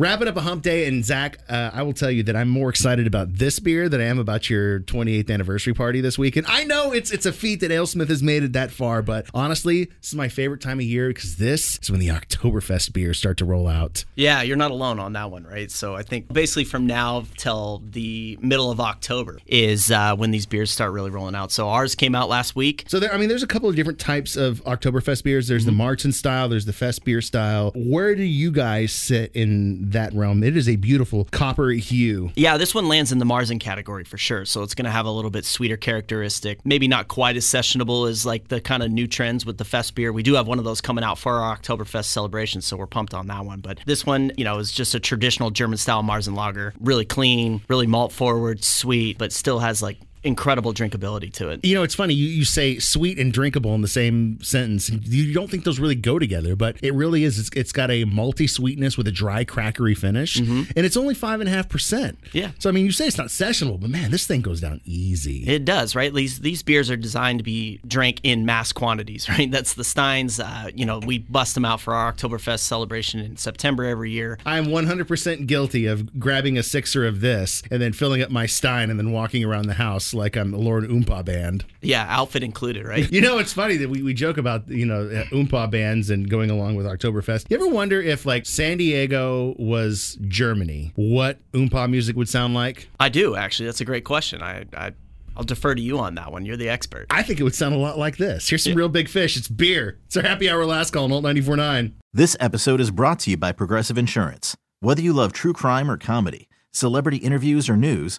Wrapping up a hump day, and Zach, uh, I will tell you that I'm more excited about this beer than I am about your 28th anniversary party this weekend. I know it's it's a feat that AleSmith has made it that far, but honestly, this is my favorite time of year because this is when the Oktoberfest beers start to roll out. Yeah, you're not alone on that one, right? So I think basically from now till the middle of October is uh, when these beers start really rolling out. So ours came out last week. So there, I mean, there's a couple of different types of Oktoberfest beers. There's Mm-hmm. the Marzen style, there's the Fest beer style. Where do you guys sit in that realm? It is a beautiful copper hue. Yeah, this one lands in the Marzen category for sure. So it's going to have a little bit sweeter characteristic. Maybe not quite as sessionable as like the kind of new trends with the Fest beer. We do have one of those coming out for our Oktoberfest celebration, so we're pumped on that one. But this one, you know, is just a traditional German style Marzen lager. Really clean, really malt forward, sweet, but still has like incredible drinkability to it. You know, it's funny. You, you say sweet and drinkable in the same sentence. You don't think those really go together, but it really is. It's, it's got a malty sweetness with a dry, crackery finish, and it's only five and a half percent. Yeah. So I mean, you say it's not sessionable, but man, this thing goes down easy. It does, right? These these beers are designed to be drank in mass quantities, right? That's the Steins. Uh, you know, we bust them out for our Oktoberfest celebration in September every year. I'm 100% guilty of grabbing a sixer of this and then filling up my Stein and then walking around the house like I'm the Lord Oompa band. Yeah, outfit included, right? You know, it's funny that we, we joke about, you know, uh, Oompa bands and going along with Oktoberfest. You ever wonder if, like, San Diego was Germany, what Oompa music would sound like? I do actually. That's a great question. I, I I'll defer to you on that one. You're the expert. I think it would sound a lot like this. Here's some real big fish. It's beer. It's our happy hour last call on Alt 94.9. This episode is brought to you by Progressive Insurance. Whether you love true crime or comedy, celebrity interviews or news,